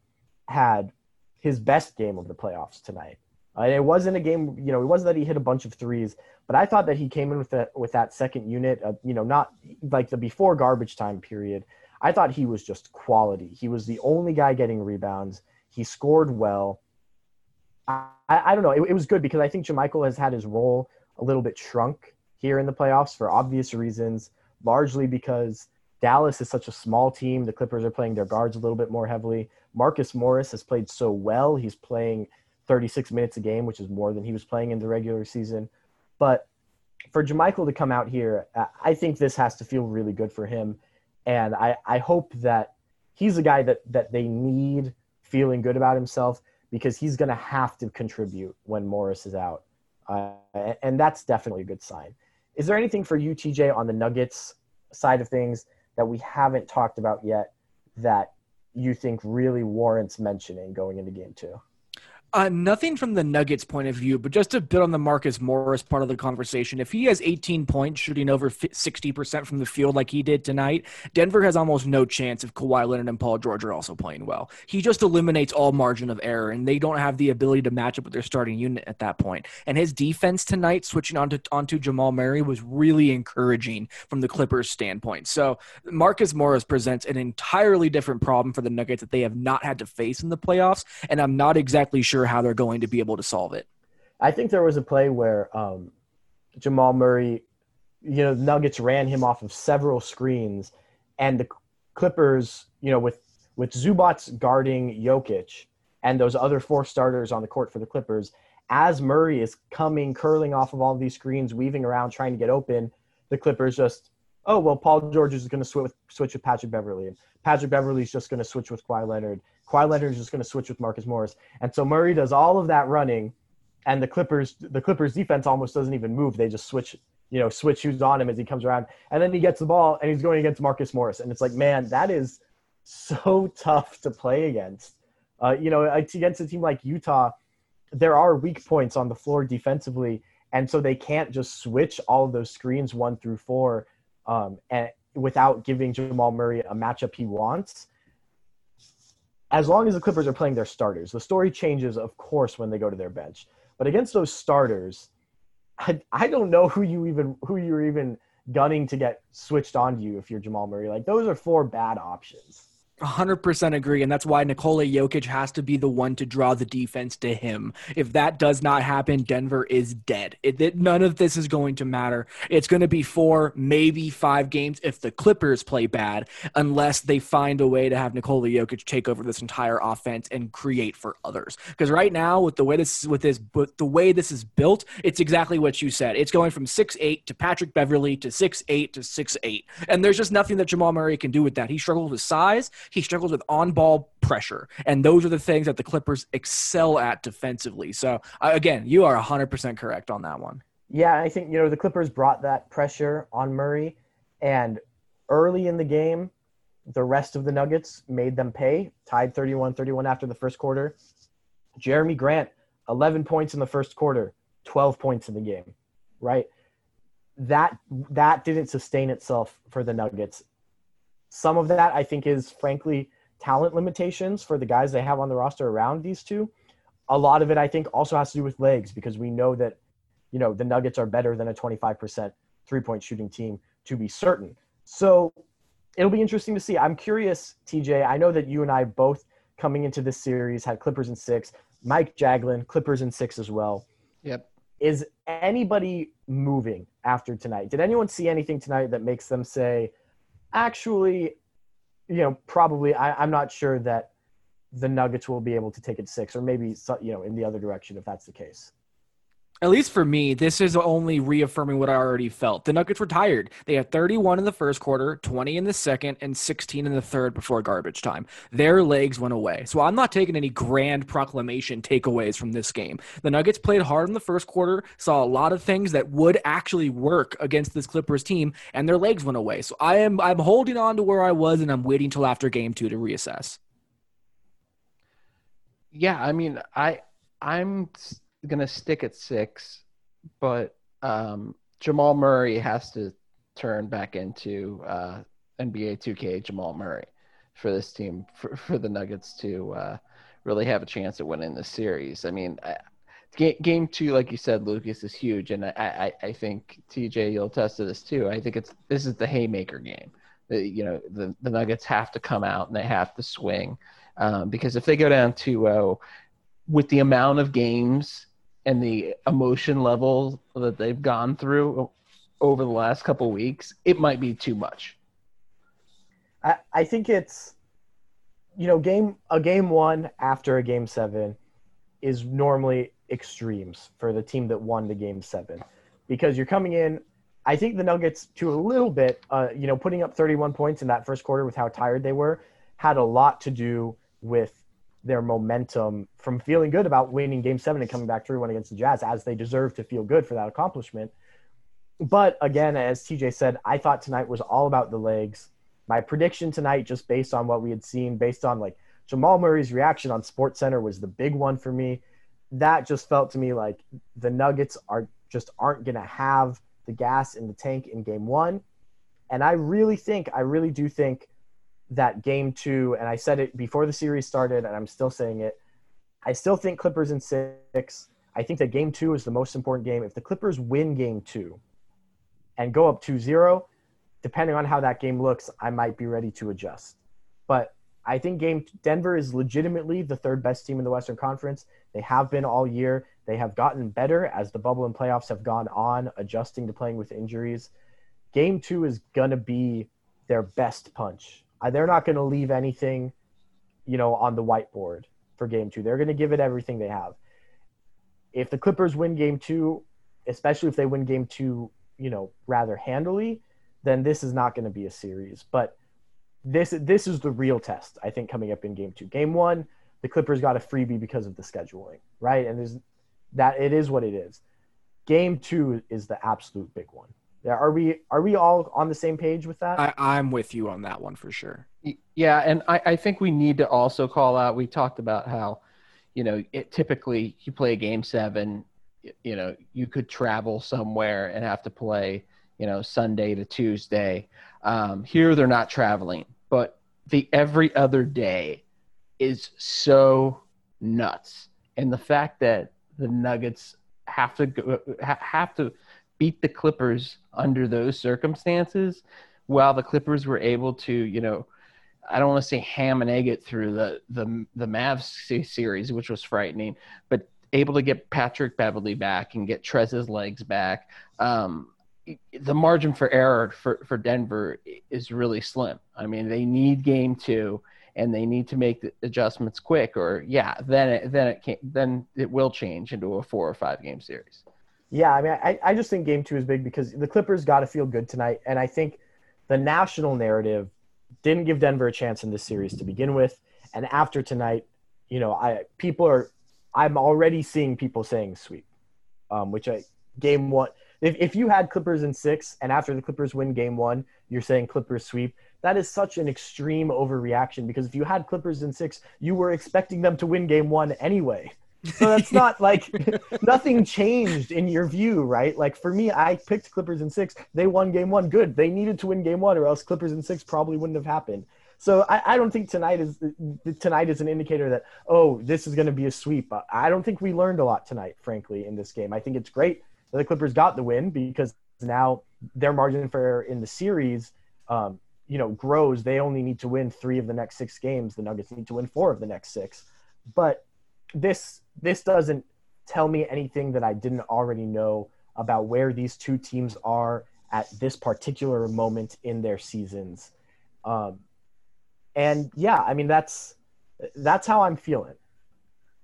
had his best game of the playoffs tonight. Uh, it wasn't a game, you know, it wasn't that he hit a bunch of threes, but I thought that he came in with that with that second unit, uh, you know, not like the before garbage time period. I thought he was just quality. He was the only guy getting rebounds. He scored well. I, I, don't know. It, it was good because I think JaMychal has had his role a little bit shrunk here in the playoffs for obvious reasons, largely because Dallas is such a small team. The Clippers are playing their guards a little bit more heavily. Marcus Morris has played so well. He's playing 36 minutes a game, which is more than he was playing in the regular season. But for JaMychal to come out here, I think this has to feel really good for him. And I, I hope that he's a guy that, that they need feeling good about himself because he's going to have to contribute when Morris is out. Uh, and that's definitely a good sign. Is there anything for you, TJ, on the Nuggets side of things that we haven't talked about yet that you think really warrants mentioning going into game two? Uh, nothing from the Nuggets point of view, but just a bit on the Marcus Morris part of the conversation. If he has 18 points, shooting over 60% from the field like he did tonight, Denver has almost no chance if Kawhi Leonard and Paul George are also playing well. He just eliminates all margin of error, and they don't have the ability to match up with their starting unit at that point. And his defense tonight, switching onto onto Jamal Murray, was really encouraging from the Clippers' standpoint. So Marcus Morris presents an entirely different problem for the Nuggets that they have not had to face in the playoffs, and I'm not exactly sure sure how they're going to be able to solve it. I think there was a play where um, Jamal Murray, you know, Nuggets ran him off of several screens, and the Clippers, you know, with with Zubac guarding Jokic and those other four starters on the court for the Clippers, as Murray is coming, curling off of all of these screens, weaving around, trying to get open, the Clippers just, oh well, Paul George is going to switch with, switch with Patrick Beverley, and Patrick Beverley is just going to switch with Kawhi Leonard, Kawhi Leonard is just going to switch with Marcus Morris, and so Murray does all of that running, and the Clippers the Clippers defense almost doesn't even move. They just switch you know switch who's on him as he comes around, and then he gets the ball and he's going against Marcus Morris, and it's like man, that is so tough to play against. Uh, you know, against a team like Utah, there are weak points on the floor defensively, and so they can't just switch all of those screens one through four um, and without giving Jamal Murray a matchup he wants as long as the Clippers are playing their starters. The story changes, of course, when they go to their bench. But against those starters, I, I don't know who you even who you're even gunning to get switched on to you if you're Jamal Murray. Like those are four bad options. 100% agree. And that's why Nikola Jokic has to be the one to draw the defense to him. If that does not happen, Denver is dead. It, it, none of this is going to matter. It's going to be four, maybe five games if the Clippers play bad, unless they find a way to have Nikola Jokic take over this entire offense and create for others. Because right now, with the way this with this with the way this is built, it's exactly what you said. It's going from six eight to Patrick Beverley to six eight to six eight, and there's just nothing that Jamal Murray can do with that. He struggles with size. He struggles with on ball pressure. And those are the things that the Clippers excel at defensively. So, uh, again, you are 100% correct on that one. Yeah, I think, you know, the Clippers brought that pressure on Murray. And early in the game, the rest of the Nuggets made them pay, tied 31 31 after the first quarter. Jerami Grant, 11 points in the first quarter, 12 points in the game, right? That that didn't sustain itself for the Nuggets. Some of that I think is frankly talent limitations for the guys they have on the roster around these two. A lot of it I think also has to do with legs because we know that you know the Nuggets are better than a 25% three-point shooting team to be certain. So it'll be interesting to see. I'm curious, TJ. I know that you and I both coming into this series had Clippers in six. Mike Jaglin, Clippers in six as well. Yep. Is anybody moving after tonight? Did anyone see anything tonight that makes them say, actually, you know, probably I, I'm not sure that the Nuggets will be able to take it six, or maybe you know in the other direction if that's the case at least for me, this is only reaffirming what I already felt. The Nuggets were tired. They had 31 in the first quarter, 20 in the second, and 16 in the third before garbage time. Their legs went away. So I'm not taking any grand proclamation takeaways from this game. The Nuggets played hard in the first quarter, saw a lot of things that would actually work against this Clippers team, and their legs went away. So I am I'm holding on to where I was, and I'm waiting till after game two to reassess. Yeah, I mean, I I'm gonna stick at six, but um, Jamal Murray has to turn back into uh, NBA 2K Jamal Murray for this team for, for the Nuggets to uh, really have a chance at winning the series. I mean, I, game, game two, like you said, Lucas is huge, and I, I, I think TJ you'll attest to this too. I think it's this is the haymaker game. The, you know, the, the Nuggets have to come out and they have to swing um, because if they go down 2-0 with the amount of games and the emotion level that they've gone through over the last couple weeks, it might be too much. I, I think it's you know game a game one after a game seven is normally extremes for the team that won the game seven because you're coming in i think the nuggets to a little bit uh, you know putting up 31 points in that first quarter with how tired they were had a lot to do with their momentum from feeling good about winning game seven and coming back 3-1 against the jazz as they deserve to feel good for that accomplishment but again as tj said i thought tonight was all about the legs my prediction tonight, just based on what we had seen, based on like Jamal Murray's reaction on Sports Center, was the big one for me. That just felt to me like the Nuggets are just aren't going to have the gas in the tank in game one. And I really think, I really do think that game two, and I said it before the series started, and I'm still saying it. I still think Clippers in six. I think that game two is the most important game. If the Clippers win game two and go up 2 0, depending on how that game looks, I might be ready to adjust. But I think game Denver is legitimately the third best team in the Western Conference. They have been all year. They have gotten better as the bubble and playoffs have gone on, adjusting to playing with injuries. Game two is gonna be their best punch. Uh, they're not gonna leave anything, you know, on the whiteboard for game two. They're gonna give it everything they have. If the Clippers win game two, especially if they win game two, you know, rather handily, then this is not going to be a series. But this this is the real test, I think, coming up in game two. Game one, the Clippers got a freebie because of the scheduling, right? And there's that it is what it is. Game two is the absolute big one. Yeah, are we are we all on the same page with that? I, I'm with you on that one for sure. Yeah, and I, I think we need to also call out. We talked about how, you know, it typically you play a game seven, you know, you could travel somewhere and have to play you know, Sunday to Tuesday. Um, here they're not traveling, but the every other day is so nuts. And the fact that the Nuggets have to go, have to beat the Clippers under those circumstances, while the Clippers were able to, you know, I don't want to say ham and egg it through the the the Mavs series, which was frightening, but able to get Patrick Beverley back and get Trez's legs back. Um, the margin for error for, for Denver is really slim. I mean, they need game two and they need to make the adjustments quick or yeah, then it, then it can then it will change into a four or five game series. Yeah, I mean, I, I just think game two is big because the Clippers got to feel good tonight. And I think the national narrative didn't give Denver a chance in this series to begin with. And after tonight, you know, I people are, I'm already seeing people saying sweep, um, which I game one if, if you had Clippers in six and after the Clippers win game one, you're saying Clippers sweep, that is such an extreme overreaction because if you had Clippers in six, you were expecting them to win game one anyway. So that's not like nothing changed in your view, right? Like for me, I picked Clippers in six. They won game one. Good. They needed to win game one, or else Clippers in six probably wouldn't have happened. So I, I don't think tonight is tonight is an indicator that oh this is going to be a sweep. I don't think we learned a lot tonight, frankly, in this game. I think it's great that the Clippers got the win because now their margin for error in the series, um, you know, grows. They only need to win three of the next six games. The Nuggets need to win four of the next six. But this this doesn't tell me anything that I didn't already know about where these two teams are at this particular moment in their seasons. Um, and yeah, I mean that's that's how I'm feeling.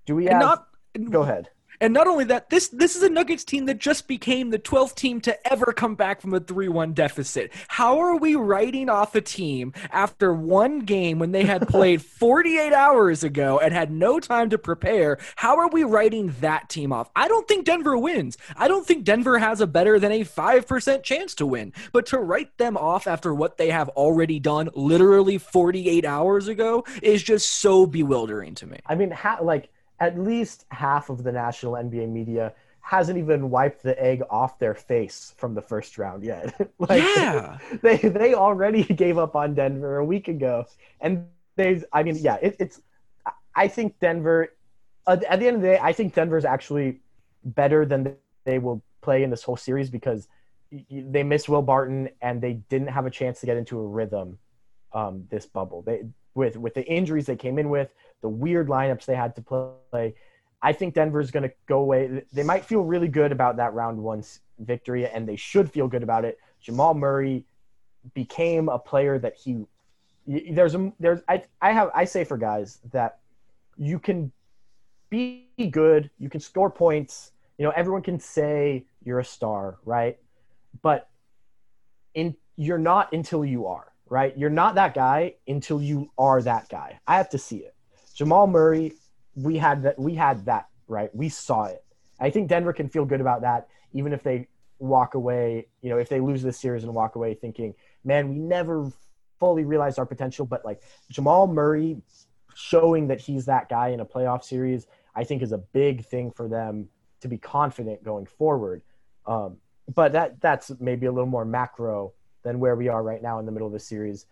Do we have? Not, go ahead. And not only that, this this is a Nuggets team that just became the 12th team to ever come back from a 3-1 deficit. How are we writing off a team after one game when they had played 48 hours ago and had no time to prepare? How are we writing that team off? I don't think Denver wins. I don't think Denver has a better than a 5% chance to win. But to write them off after what they have already done literally 48 hours ago is just so bewildering to me. I mean, how, like at least half of the national NBA media hasn't even wiped the egg off their face from the first round yet. like, yeah. they they already gave up on Denver a week ago, and they. I mean, yeah, it, it's. I think Denver. At at the end of the day, I think Denver's actually better than they will play in this whole series because they missed Will Barton and they didn't have a chance to get into a rhythm um, this bubble. They with with the injuries they came in with, the weird lineups they had to play. I think Denver's going to go away. They might feel really good about that round one victory, and they should feel good about it. Jamal Murray became a player that he. There's a there's I I have I say for guys that you can be good, you can score points. You know, everyone can say you're a star, right? But in you're not until you are, right? You're not that guy until you are that guy. I have to see it. Jamal Murray, we had that we had that, right? We saw it. I think Denver can feel good about that even if they walk away, you know, if they lose this series and walk away thinking, "Man, we never fully realized our potential." But like Jamal Murray showing that he's that guy in a playoff series, I think is a big thing for them to be confident going forward. Um, but that that's maybe a little more macro than where we are right now in the middle of the series.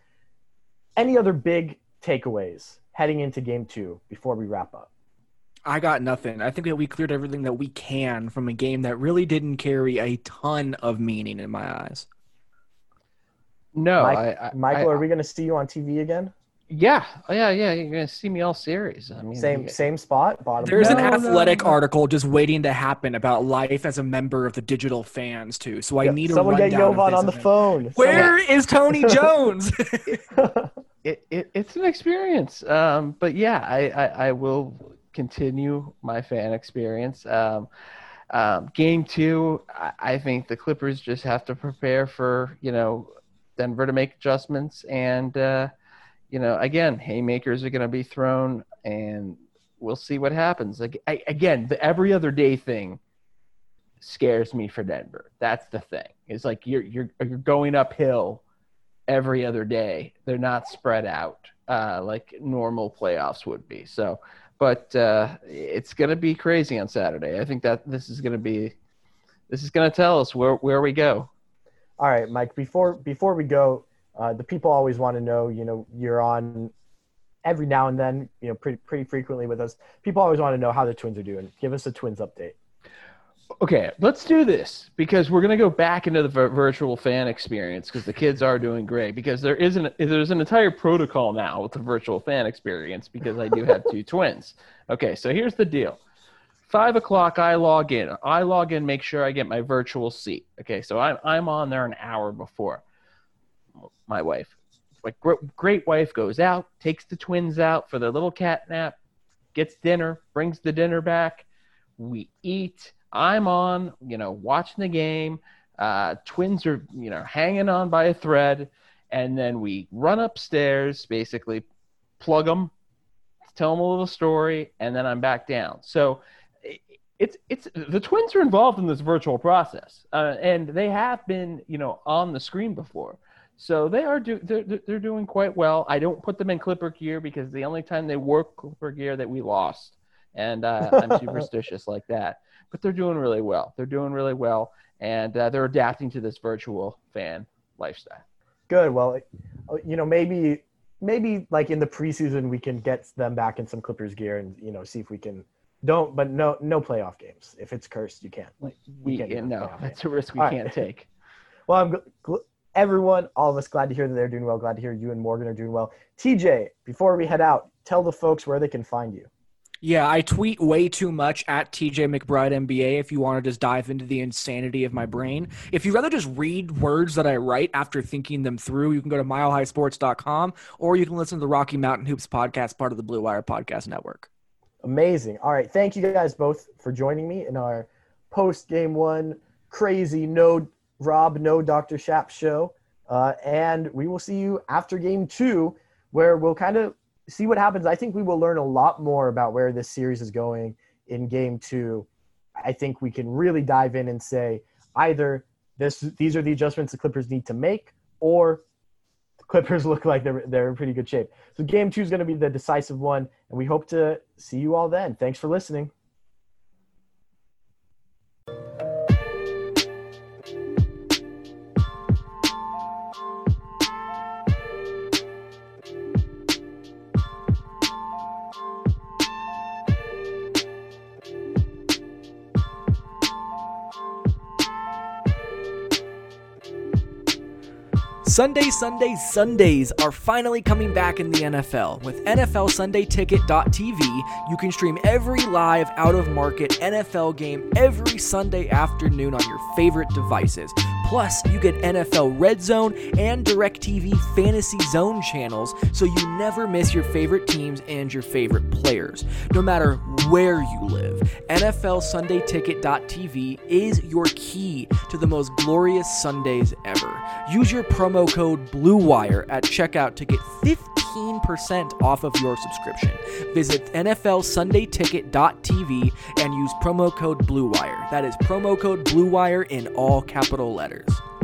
Any other big takeaways heading into game two before we wrap up? I got nothing. I think that we cleared everything that we can from a game that really didn't carry a ton of meaning in my eyes. No, Mike- I, I, Michael, I- are we going to see you on TV again? Yeah, oh, yeah, yeah. You're gonna see me all series. I mean, Same same spot, bottom. There's an No, no, athletic no. article just waiting to happen about life as a member of the digital fans too. So I Yeah, need a someone get rundown of Jovan on the event. phone. Where is Tony Jones? it, it it's an experience. Um, but yeah, I, I, I will continue my fan experience. Um, um, game two, I, I think the Clippers just have to prepare for you know Denver to make adjustments, and uh, you know again haymakers are going to be thrown, and we'll see what happens. Like I, again, the every other day thing scares me for Denver. That's the thing. It's like you're you're you're going uphill every other day. They're not spread out uh, like normal playoffs would be. So, but uh, it's going to be crazy on Saturday. I think that this is going to be this is going to tell us where where we go. All right, Mike. Before before we go, uh, the people always want to know. You know, you're on every now and then. You know, pretty pretty frequently with us. People always want to know how the Twins are doing. Give us a Twins update. Okay, let's do this because we're going to go back into the vir- virtual fan experience because the kids are doing great. Because there isn't there's an entire protocol now with the virtual fan experience because I do have two twins. Okay, so here's the deal. Five o'clock, I log in. I log in, make sure I get my virtual seat. Okay, so I'm I'm on there an hour before. My wife, gr- great wife, goes out, takes the twins out for their little cat nap, gets dinner, brings the dinner back. We eat. I'm on, you know, watching the game. Uh, twins are, you know, hanging on by a thread, and then we run upstairs, basically plug them, tell them a little story, and then I'm back down. So it's it's the twins are involved in this virtual process, uh, and they have been, you know, on the screen before. So they are do they're, they're doing quite well. I don't put them in Clipper gear because the only time they wore Clipper gear that we lost, and uh, I'm superstitious like that. But they're doing really well. They're doing really well, and uh, they're adapting to this virtual fan lifestyle. Good. Well, uh, you know, maybe maybe like in the preseason we can get them back in some Clippers gear and you know see if we can. Don't, but no, no playoff games. If it's cursed, you can't. Like, We can't no, that's a risk we All right. can't take. Well, I'm gl- everyone, all of us, glad to hear that they're doing well. Glad to hear you and Morgan are doing well. TJ, before we head out, tell the folks where they can find you. Yeah, I tweet way too much at TJ McBride NBA if you want to just dive into the insanity of my brain. If you'd rather just read words that I write after thinking them through, you can go to milehighsports.com or you can listen to the Rocky Mountain Hoops podcast, part of the Blue Wire Podcast Network. Amazing. All right. Thank you guys both for joining me in our post game one crazy no Rob, no Dr. Shap show. Uh, and we will see you after game two, where we'll kind of see what happens. I think we will learn a lot more about where this series is going in game two. I think we can really dive in and say either this these are the adjustments the Clippers need to make, or the Clippers look like they're they're in pretty good shape. So game two is going to be the decisive one, and we hope to see you all then. Thanks for listening. Sunday, Sundays, Sundays are finally coming back in the NFL. With NFLSundayTicket.tv, you can stream every live, out of market NFL game every Sunday afternoon on your favorite devices. Plus, you get NFL Red Zone and DirecTV Fantasy Zone channels so you never miss your favorite teams and your favorite players. No matter where you live, NFLSundayTicket.tv is your key to the most glorious Sundays ever. Use your promo code BLUEWIRE at checkout to get 15% off of your subscription. Visit NFLSundayTicket.tv and use promo code BLUEWIRE. That is promo code BLUEWIRE in all capital letters. Matters.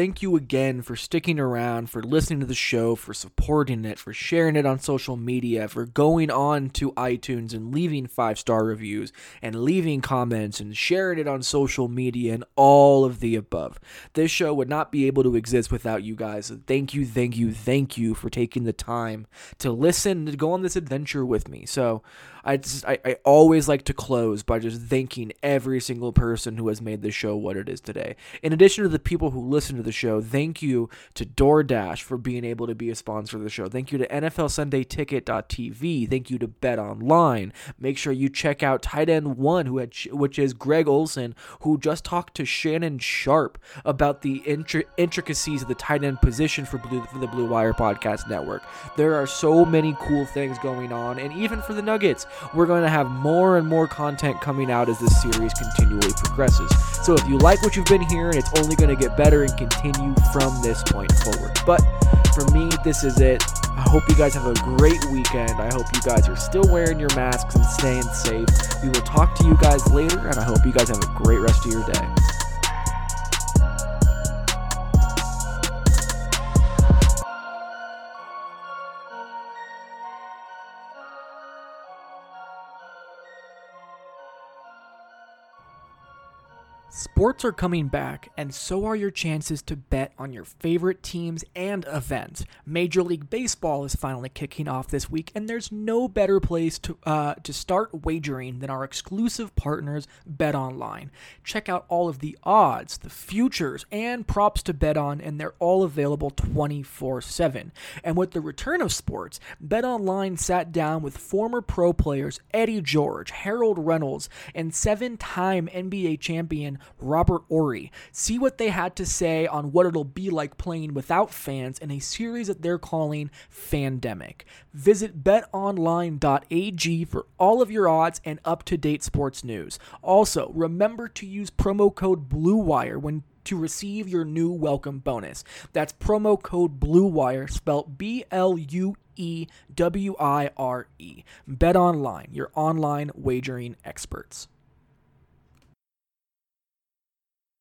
Thank you again for sticking around, for listening to the show, for supporting it, for sharing it on social media, for going on to iTunes and leaving five star reviews and leaving comments and sharing it on social media and all of the above. This show would not be able to exist without you guys. Thank you, thank you, thank you for taking the time to listen, to go on this adventure with me. So, I just I, I always like to close by just thanking every single person who has made this show what it is today. In addition to the people who listen to the show, thank you to DoorDash for being able to be a sponsor of the show. Thank you to NFLSundayTicket.tv. Thank you to Bet Online. Make sure you check out Tight End One, who had which is Greg Olsen, who just talked to Shannon Sharpe about the intri- intricacies of the tight end position for Blue for the Blue Wire Podcast Network. There are so many cool things going on, and even for the Nuggets we're going to have more and more content coming out as this series continually progresses. So if you like what you've been hearing, it's only going to get better and continue from this point forward. But for me, this is it. I hope you guys have a great weekend. I hope you guys are still wearing your masks and staying safe. We will talk to you guys later, and I hope you guys have a great rest of your day. Sports are coming back, and so are your chances to bet on your favorite teams and events. Major League Baseball is finally kicking off this week, and there's no better place to uh, to start wagering than our exclusive partners, Bet Online. Check out all of the odds, the futures, and props to bet on, and they're all available 24/7. And with the return of sports, Bet Online sat down with former pro players Eddie George, Harold Reynolds, and seven-time NBA champion Robert Horry. See what they had to say on what it'll be like playing without fans in a series that they're calling Fandemic. Visit betonline.ag for all of your odds and up to date sports news. Also, remember to use promo code BLUEWIRE when to receive your new welcome bonus. That's promo code BLUEWIRE spelled B L U E W I R E. Bet online, your online wagering experts.